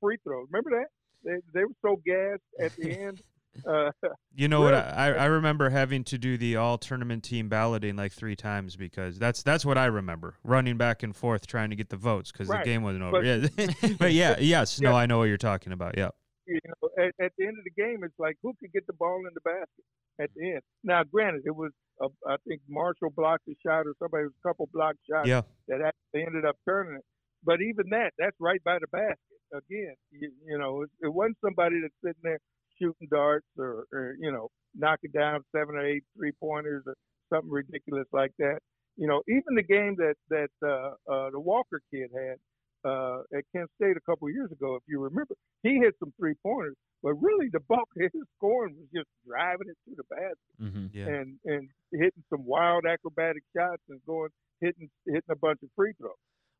free throws. Remember that? They they were so gassed at the *laughs* end. Uh, You know what? I, I remember having to do the all tournament team balloting like three times because that's that's what I remember running back and forth trying to get the votes because Right. the game wasn't over. But- yeah, *laughs* but yeah, yes, *laughs* no, I know what you're talking about. Yeah, you know, at, at the end of the game, it's like who could get the ball in the basket at the end. Now, granted, it was a, I think Marshall blocked a shot or somebody was a couple blocked shots yeah, that actually ended up turning it. But even that, that's right by the basket. Again, you, you know, it, it wasn't somebody that's sitting there shooting darts or, or you know knocking down seven or eight three pointers or something ridiculous like that. You know, even the game that that uh, uh, the Walker kid had uh, at Kent State a couple of years ago, if you remember, he hit some three pointers, but really the bulk of his scoring was just driving it to the basket hmm yeah. and and hitting some wild acrobatic shots and going hitting hitting a bunch of free throws.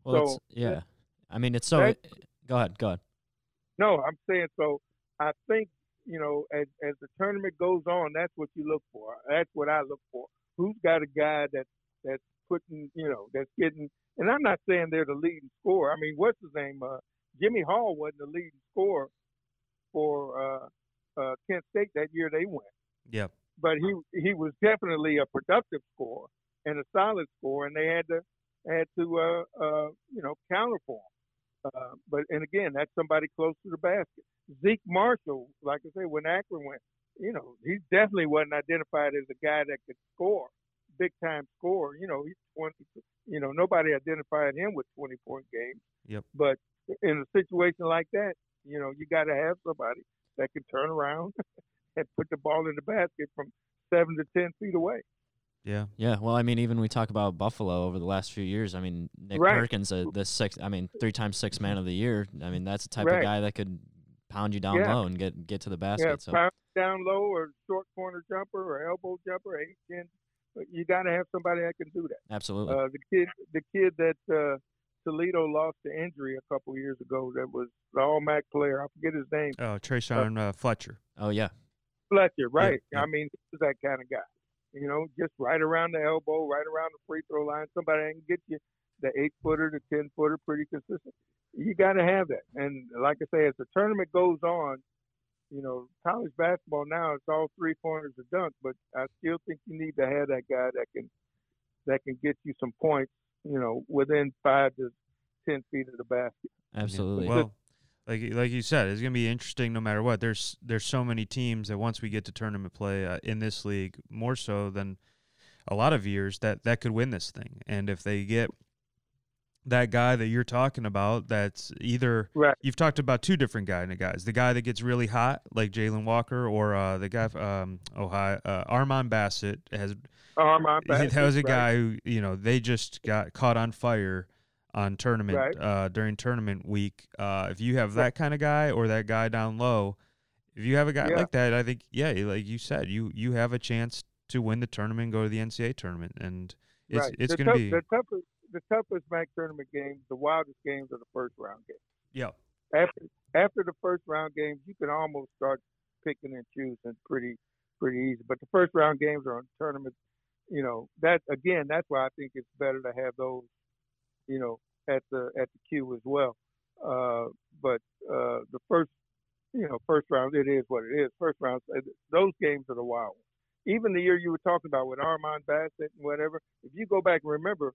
Well, So, it's, yeah. I mean, it's so. that- go ahead. Go ahead. No, I'm saying so. I think you know as as the tournament goes on, that's what you look for. That's what I look for. Who's got a guy that that's putting you know that's getting. And I'm not saying they're the leading scorer. I mean, what's his name? Uh, Jimmy Hall wasn't the leading scorer for uh, uh, Kent State that year they went. yeah. but he he was definitely a productive scorer and a solid scorer, and they had to had to uh, uh, you know counter for him. Uh, but and again, that's somebody close to the basket. Zeke Marshall, like I say, when Akron went, you know, he definitely wasn't identified as a guy that could score, big time scorer. You know, he's twenty. You know, nobody identified him with twenty point games. Yep. But in a situation like that, you know, you got to have somebody that can turn around *laughs* and put the ball in the basket from seven to ten feet away. Yeah, Yeah, well, I mean, even we talk about Buffalo over the last few years. I mean, Nick Right. Perkins, uh, the six, I mean, three times six man of the year. I mean, that's the type of guy that could pound you down Yeah. low and get get to the basket. yeah, so pound down low or short corner jumper or elbow jumper, eight ten. But You got to have somebody that can do that. absolutely, Uh, the kid, the kid that uh, Toledo lost to injury a couple years ago, that was the All MAC player. I forget his name. oh, Trayshawn uh, Fletcher. oh yeah, Fletcher, right? yeah. I mean, he's that kind of guy. You know, just right around the elbow, right around the free throw line. Somebody that can get you the eight footer, the ten footer, pretty consistent. You got to have that. And like I say, as the tournament goes on, you know, college basketball now it's all three pointers or dunk, but I still think you need to have that guy that can that can get you some points. You know, within five to ten feet of the basket. absolutely. Well, like like you said, it's gonna be interesting no matter what. There's there's so many teams that once we get to tournament play uh, in this league, more so than a lot of years, that that could win this thing. And if they get that guy that you're talking about, that's either Right. you've talked about two different guy guys. The guy that gets really hot, like Jalen Walker, or uh, the guy um Ohio uh, Armon Bassett has Armon that Bassett, was a right. guy who you know they just got caught on fire on tournament Right. uh, during tournament week. Uh, if you have that kind of guy or that guy down low, if you have a guy Yeah. like that, I think yeah, like you said, you you have a chance to win the tournament, go to the NCAA tournament, and it's it's going to be the toughest. The toughest MAC tournament games, the wildest games, are the first round games. yeah After after the first round games, you can almost start picking and choosing pretty pretty easy. But the first round games are on tournament. You know that again. That's why I think it's better to have those. You know at the at the queue as well. Uh, but uh, the first you know first round it is what it is. First round uh, those games are the wild ones. Even the year you were talking about with Armon Bassett and whatever, if you go back and remember,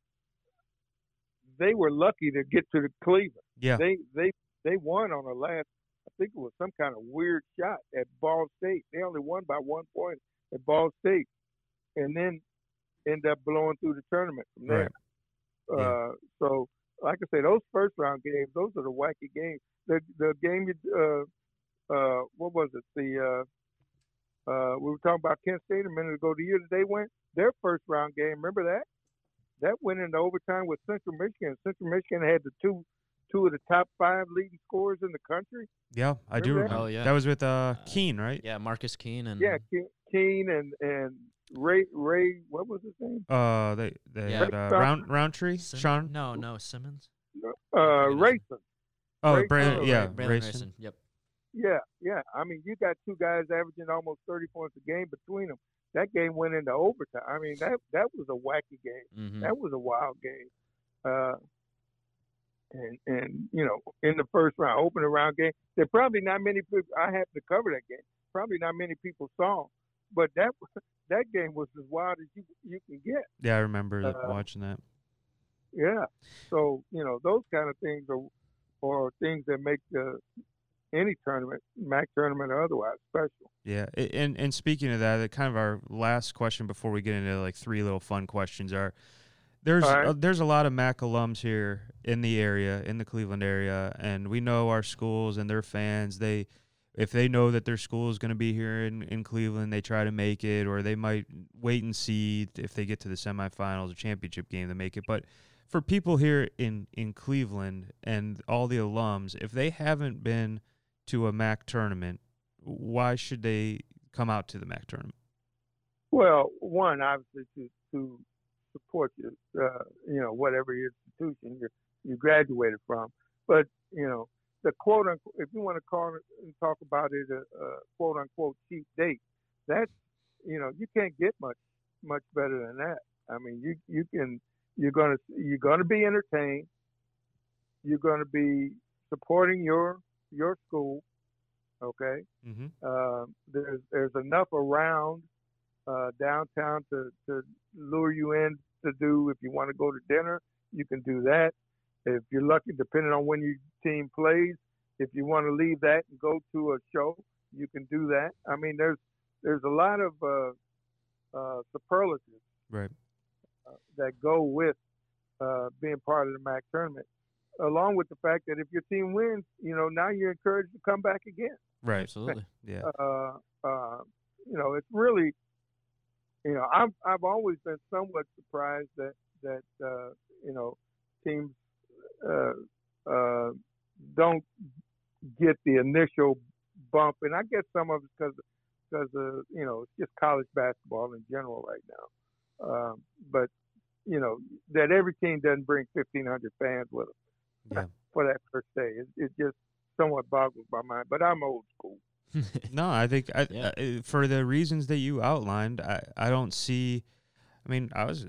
they were lucky to get to the Cleveland. yeah They they they won on the last. I think it was some kind of weird shot at Ball State. They only won by one point at Ball State, and then end up blowing through the tournament from there. Right. Uh, so, like I say, those first round games, those are the wacky games. The the game, you, uh, uh, what was it? The uh, uh, we were talking about Kent State a minute ago. The year that they went, their first round game. Remember that? That went into overtime with Central Michigan. Central Michigan had the two two of the top five leading scorers in the country. yeah I do Remember that? Oh, yeah. that was with uh, Uh, Keen right Yeah, Marcus Keene and Yeah, Ke- Keene and and Ray Ray. What was his name? uh they they Yeah. had uh, round Roundtree Sim- Sean No, no, Simmons. Uh, forget. Rayson. oh Ray- Brand, oh, yeah Braylon Grayson. Grayson. Yep. Yeah, yeah. I mean, you got two guys averaging almost 30 points a game between them. That game went into overtime. I mean, that that was a wacky game. hmm That was a wild game. Uh, and and you know, in the first round, opening round game, there probably not many people. I happened to cover that game. Probably not many people saw, but that *laughs* that game was as wild as you you can get. yeah I remember Uh, watching that Yeah. So you know, those kind of things are are things that make the any tournament, MAC tournament or otherwise, special. Yeah, and and speaking of that, kind of our last question before we get into like three little fun questions are there's right. uh, there's a lot of MAC alums here in the area, in the Cleveland area, and we know our schools and their fans. They if they know that their school is going to be here in, in Cleveland, they try to make it, or they might wait and see if they get to the semifinals or championship game to make it. But for people here in in Cleveland and all the alums, if they haven't been to a MAC tournament, why should they come out to the MAC tournament? Well, one obviously to to support your, uh, you know, whatever institution you you graduated from, but you know, the quote unquote, if you want to call it and talk about it, a, a quote unquote cheap date, that's you know, you can't get much much better than that. I mean, you you can you're gonna you're gonna be entertained. You're gonna be supporting your your school. Okay. Mm-hmm. Uh, there's there's enough around uh, downtown to, to lure you in to do if you want to go to dinner, you can do that. If you're lucky, depending on when your team plays, if you want to leave that and go to a show, you can do that. I mean, there's there's a lot of uh, uh, superlatives Right. uh, that go with uh, being part of the MAC tournament, along with the fact that if your team wins, you know now you're encouraged to come back again Right. Absolutely. Yeah. uh, uh, you know, it's really, you know, I've I've always been somewhat surprised that that uh, you know teams uh, uh, don't get the initial bump, and I guess some of it's because because of you know it's just college basketball in general right now, um, but you know that every team doesn't bring 1,500 fans with them Yeah. *laughs* for that first day. It, it just somewhat boggles my mind, but I'm old school. *laughs* No, I think I, Yeah. uh, for the reasons that you outlined, I, I don't see. I mean, I was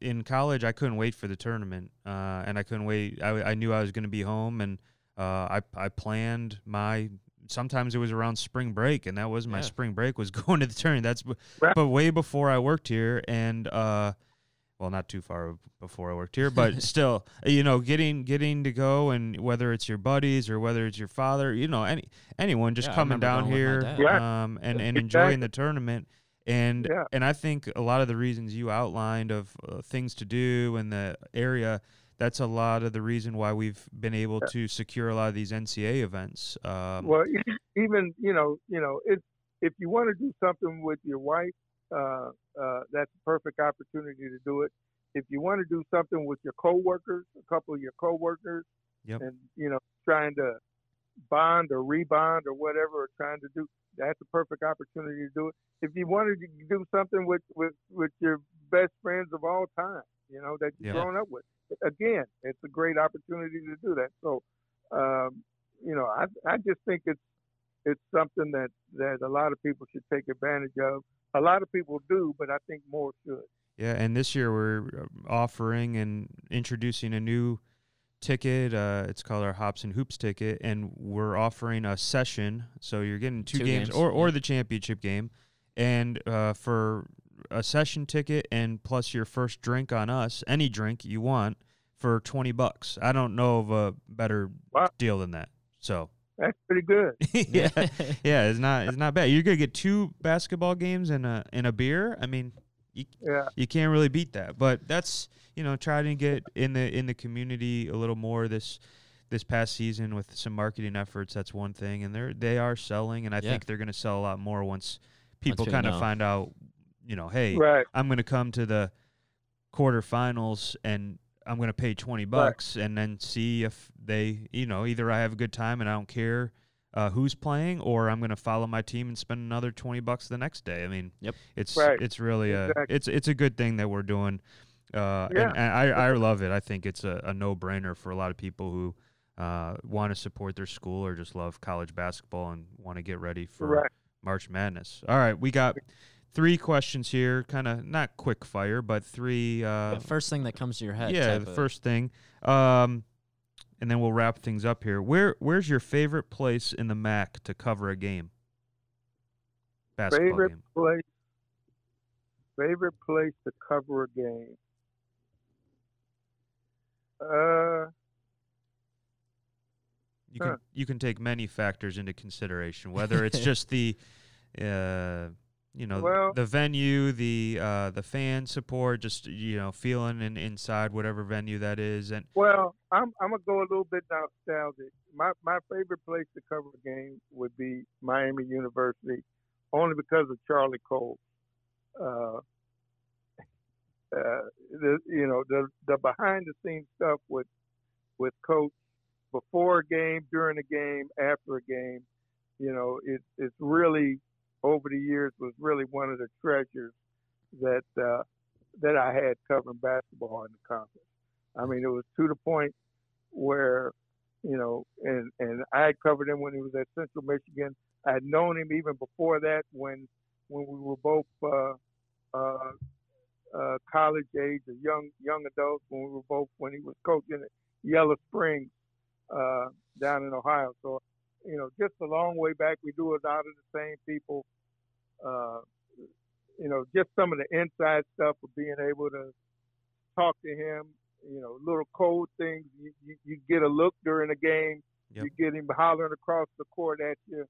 in college. I couldn't wait for the tournament, uh, and I couldn't wait. I, I knew I was going to be home, and uh, I I planned my. Sometimes it was around spring break, and that was my Yeah. spring break was *laughs* going to the tournament. That's Right. but way before I worked here, and uh, well, not too far before I worked here, *laughs* but still, you know, getting getting to go and whether it's your buddies or whether it's your father, you know, any anyone just Yeah, coming down here. Yeah. um, and and enjoying the tournament. And Yeah. and I think a lot of the reasons you outlined of uh, things to do in the area, that's a lot of the reason why we've been able to secure a lot of these NCAA events. Um, Well, e- *laughs* even you know, you know, if if you want to do something with your wife, uh, uh, that's a perfect opportunity to do it. If you want to do something with your coworkers, a couple of your coworkers, Yep. and you know, trying to bond or rebond or whatever, or trying to do, that's a perfect opportunity to do it. If you wanted to do something with with with your best friends of all time, you know, that you've Yeah. grown up with, again, it's a great opportunity to do that. So, um, you know, I I just think it's it's something that that a lot of people should take advantage of. A lot of people do, but I think more should. Yeah, and this year we're uh, offering and introducing a new ticket. Uh, it's called our Hops and Hoops ticket, and we're offering a session. So you're getting two, Two games, games, or or yeah. the championship game, and uh, for a session ticket and plus your first drink on us, any drink you want for twenty bucks. I don't know of a better Wow. deal than that. So That's pretty good. *laughs* yeah, yeah, it's not it's not bad. You're gonna get two basketball games and a and a beer. I mean, Yeah. you can't really beat that. But that's you know trying to get in the in the community a little more this this past season with some marketing efforts. That's one thing, and they're they are selling, and I Yeah. think they're going to sell a lot more once people people kind of find out. You know, hey, Right. I'm going to come to the quarterfinals and I'm going to pay 20 bucks and then see if they, you know, either I have a good time and I don't care uh, who's playing or I'm going to follow my team and spend another 20 bucks the next day. I mean, Yep. it's Right. it's really a it's it's a good thing that we're doing. Uh, Yeah. and, and I, I love it. I think it's a, a no brainer for a lot of people who uh, want to support their school or just love college basketball and want to get ready for Right. March Madness. All right, we got three questions here, kind of not quick fire, but three. Uh, Yeah, first thing that comes to your head. yeah, the of- first thing, um, and then we'll wrap things up here. Where Where's your favorite place in the MAC to cover a game? Basketball Favorite game. place. Favorite place to cover a game. Uh, You Huh. can you can take many factors into consideration, whether it's *laughs* just the, uh, you know, Well- the venue, the uh, the fan support, just you know, feeling in, inside whatever venue that is, and well, I'm I'm gonna go a little bit nostalgic. My my favorite place to cover a game would be Miami University, only because of Charlie Coles. Uh, uh, the you know the the behind the scenes stuff with with coach before a game, during a game, after a game. You know, it, it's really over the years was really one of the treasures that uh, that I had covering basketball in the conference. I mean, it was to the point where you know, and and I had covered him when he was at Central Michigan. I had known him even before that when when we were both uh, uh, uh, college age or young young adults when we were both when he was coaching at Yellow Springs uh, down in Ohio. So you know, just a long way back, we do it out of the same people. Uh, you know, just some of the inside stuff of being able to talk to him. You know, little code things. You, you, you get a look during a game. Yep. You get him hollering across the court at you.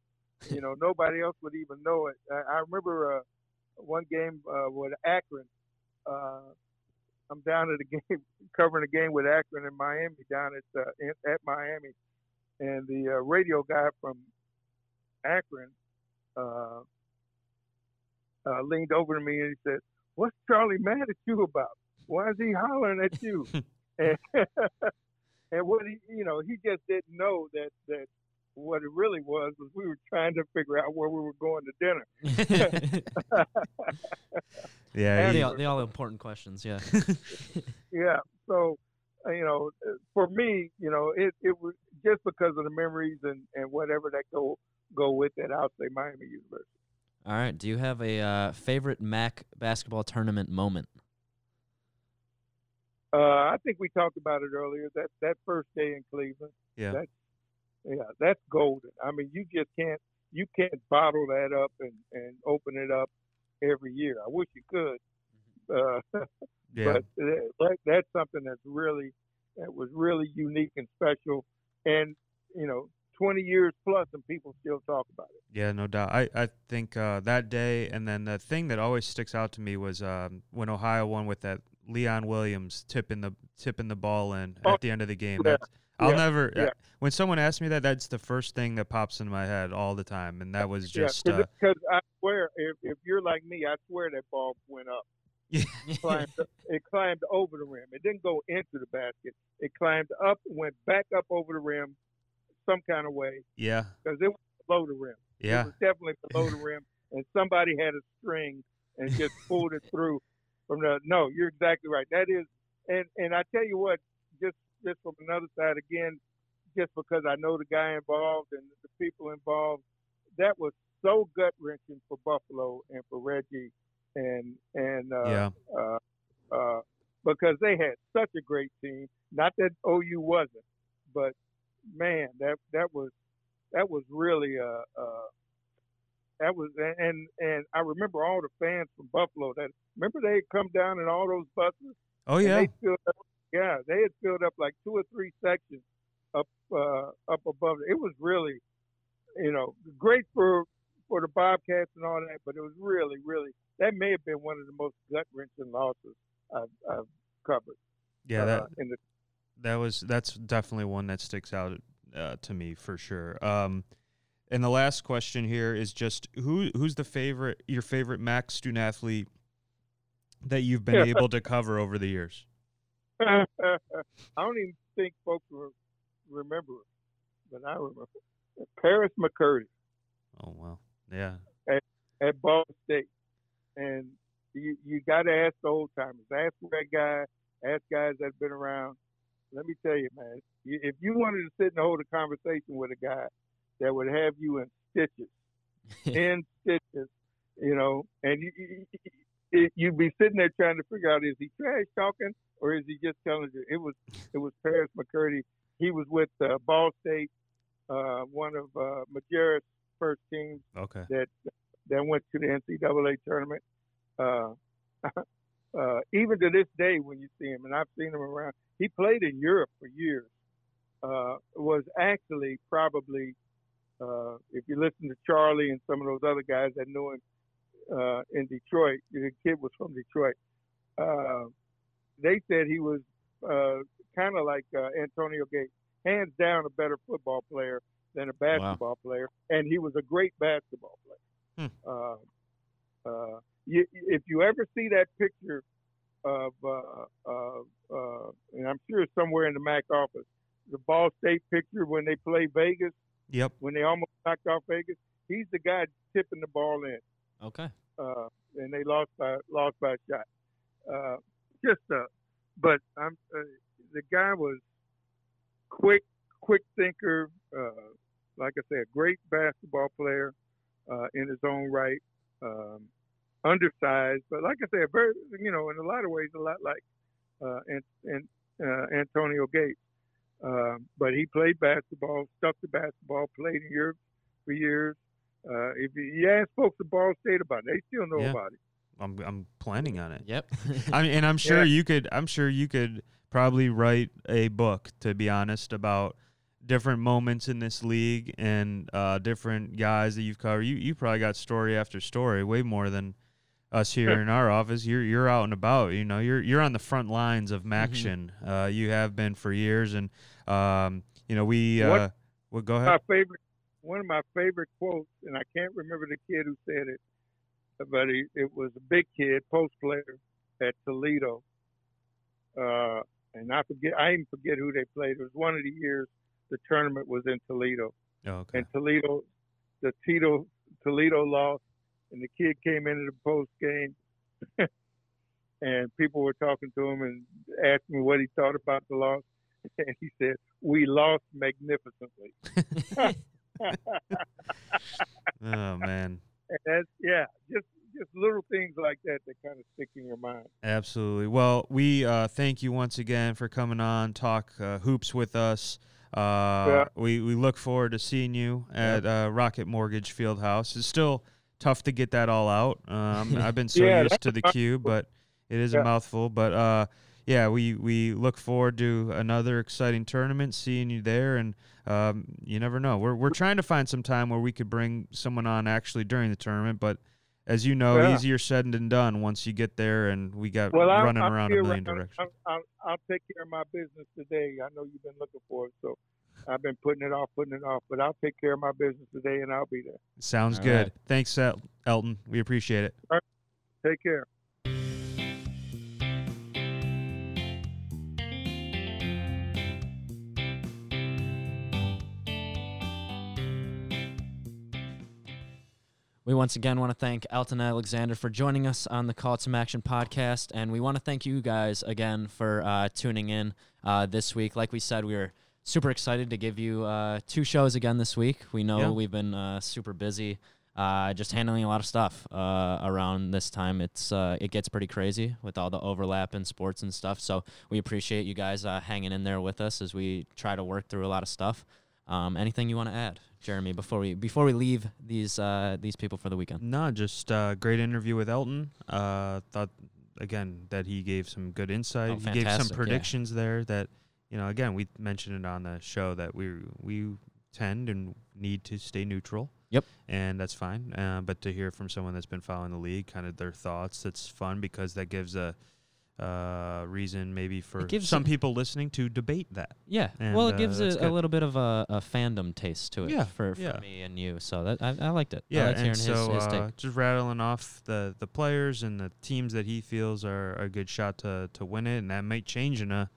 You know, *laughs* nobody else would even know it. I, I remember uh, one game uh, with Akron. Uh, I'm down at a *laughs* game, covering a game with Akron in Miami, down at uh, in, at Miami, and the uh, radio guy from Akron uh, uh, leaned over to me and he said, "What's Charlie mad at you about? Why is he hollering at you?" *laughs* and, *laughs* and what he, you know, he just didn't know that that what it really was was we were trying to figure out where we were going to dinner. *laughs* yeah, And he- the, all, the all important questions. Yeah. Yeah. So, uh, you know, uh, for me, you know, it it was just because of the memories and and whatever that go go with it. I'll say Miami University. All right. Do you have a uh, favorite MAC basketball tournament moment? Uh, I think we talked about it earlier. That that first day in Cleveland. yeah, That's yeah, that's golden. I mean, you just can't you can't bottle that up and and open it up every year. I wish you could, Uh, *laughs* Yeah. But that, that's something that's really that was really unique and special, and you know, 20 years plus, and people still talk about it. Yeah, no doubt. I, I think uh, that day, and then the thing that always sticks out to me was um, when Ohio won with that Leon Williams tipping the tipping the ball in Oh, at the end of the game. yeah, That's, I'll yeah, never. yeah. uh, when someone asks me that, that's the first thing that pops in my head all the time, and that was just. yeah, uh, because I swear, if, if you're like me, I swear that ball went up. *laughs* climbed, it climbed over the rim. It didn't go into the basket. It climbed up, went back up over the rim, some kind of way, yeah, because it was below the rim. Yeah. It was definitely below the rim, and somebody had a string and just *laughs* pulled it through from the. No, you're exactly right. That is, and and I tell you what, just just from another side again, just because I know the guy involved and the people involved, that was so gut wrenching for Buffalo and for Reggie, and and uh, yeah, uh, uh, because they had such a great team. Not that OU wasn't, but man, that that was that was really uh, uh, that was and and I remember all the fans from Buffalo that remember they had come down in all those buses. oh yeah, they filled up, yeah, they had filled up like two or three sections up uh, up above. It was really, you know, great for for the Bobcats and all that, but it was really, really that may have been one of the most gut wrenching losses I've, I've covered. yeah. uh, That in the that was that's definitely one that sticks out uh, to me for sure. Um, and the last question here is just who who's the favorite your favorite Max student athlete that you've been able to cover over the years? *laughs* I don't even think folks re- remember but I remember Paris McCurdy Oh well, yeah, at at Ball State, and you you got to ask the old timers, ask that guy, ask guys that've been around. Let me tell you, man, if you wanted to sit and hold a conversation with a guy that would have you in stitches, *laughs* in stitches, you know, and you, you, you- you'd be sitting there trying to figure out is he trash talking or is he just telling you? It was it was Paris McCurdy. He was with uh, Ball State, uh, one of uh, Majerus' first teams okay, that that went to the NCAA tournament. Uh, *laughs* uh, even to this day, when you see him, and I've seen him around, he played in Europe for years. Uh, was actually probably, uh, if you listen to Charlie and some of those other guys that knew him uh, in Detroit, the kid was from Detroit. Uh, they said he was uh, kind of like uh, Antonio Gates, hands down a better football player than a basketball player, and he was a great basketball player. Uh, uh, you, if you ever see that picture of, uh, of uh, and I'm sure it's somewhere in the MAC office, the Ball State picture when they play Vegas, yep, when they almost knocked off Vegas, he's the guy tipping the ball in okay. uh, and they lost by lost by a shot. Uh, just uh, but I'm uh, the guy was quick, quick thinker. Uh, like I said, a great basketball player uh, in his own right. Um, undersized, but like I said, very you know in a lot of ways a lot like uh, and, and uh, Antonio Gates. Um, but he played basketball, stuck to basketball, played in Europe for years. Uh, if you, you ask folks at Ball State about it, they still know Yeah. about it. I'm I'm planning on it. Yep. *laughs* I mean, and I'm sure Yeah. you could. I'm sure you could probably write a book, to be honest, about different moments in this league and uh, different guys that you've covered. You you probably got story after story, way more than us here in our office. You're you're out and about. You know, you're you're on the front lines of MACtion. Uh, you have been for years, and um, you know we. Uh, well, go My ahead. favorite, one of my favorite quotes, and I can't remember the kid who said it, but he, it was a big kid, post player at Toledo. Uh, and I forget, I even forget who they played. It was one of the years the tournament was in Toledo. Oh, okay. and Toledo, the Tito Toledo lost, and the kid came into the post game, *laughs* and people were talking to him and asking me what he thought about the loss, *laughs* and he said, "We lost magnificently." *laughs* oh man. And that's yeah, just just little things like that that kind of stick in your mind. Absolutely. Well, we uh, thank you once again for coming on, talk uh, hoops with us. Uh, Yeah. We we look forward to seeing you at uh, Rocket Mortgage Fieldhouse. It's still tough to get that all out. Um, *laughs* I've been so Yeah, used to the queue, but It is a mouthful, but uh, yeah, we we look forward to another exciting tournament, seeing you there, and um, you never know. We're we're trying to find some time where we could bring someone on actually during the tournament, but as you know, Yeah. easier said than done once you get there, and we got Well, I'm, running I'm around here a million right- directions. I'm, I'm, I'll take care of my business today. I know you've been looking for it, so I've been putting it off, putting it off. But I'll take care of my business today, and I'll be there. Sounds All good. right. Thanks, El- Elton. We appreciate it. Take care. We once again want to thank Elton Alexander for joining us on the Call to Some Action podcast, and we want to thank you guys again for uh, tuning in uh, this week. Like we said, we were super excited to give you uh, two shows again this week. We know Yeah. we've been uh, super busy, uh, just handling a lot of stuff uh, around this time. It's uh, it gets pretty crazy with all the overlap in sports and stuff. So we appreciate you guys uh, hanging in there with us as we try to work through a lot of stuff. Um, anything you want to add, Jeremy, before we before we leave these uh, these people for the weekend? No, just uh, great interview with Elton. Uh, thought again that he gave some good insight. Oh, he gave some fantastic, yeah. predictions there that you know. Again, we mentioned it on the show that we we tend and need to stay neutral. Yep. and that's fine. Uh, but to hear from someone that's been following the league, kind of their thoughts, that's fun because that gives a uh, reason maybe for gives some people listening to debate that. Yeah, And, well, it uh, gives that's a, a little bit of a, a fandom taste to it Yeah, for, for yeah. me and you. So that I, I liked it. Yeah, liked and so his, his uh, just rattling off the the players and the teams that he feels are a good shot to to win it, and that might change in a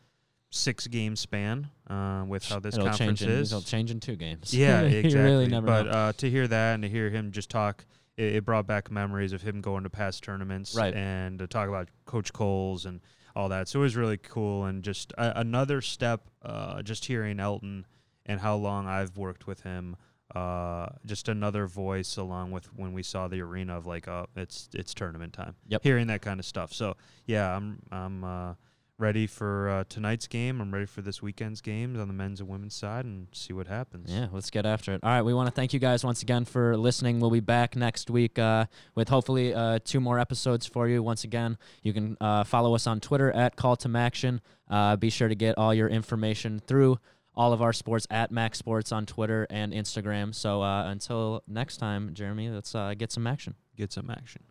six game span uh, with how this it'll conference change in, is. It'll change in two games. Yeah, *laughs* exactly. really never but uh, to hear that and to hear him just talk, it, it brought back memories of him going to past tournaments, Right. And to talk about Coach Coles and all that. So it was really cool and just a, another step. Uh, just hearing Elton and how long I've worked with him. Uh, just another voice along with when we saw the arena of like, oh, it's it's tournament time. Yep. Hearing that kind of stuff. So yeah, I'm I'm uh, ready for uh, tonight's game. I'm ready for this weekend's games on the men's and women's side and see what happens. Yeah, let's get after it. All right, we want to thank you guys once again for listening. We'll be back next week uh, with hopefully uh, two more episodes for you. Once again, you can uh, follow us on Twitter at Call to MACtion. Uh, be sure to get all your information through all of our sports at MAC Sports on Twitter and Instagram. So uh, until next time, Jeremy, let's uh, get some action. Get some action.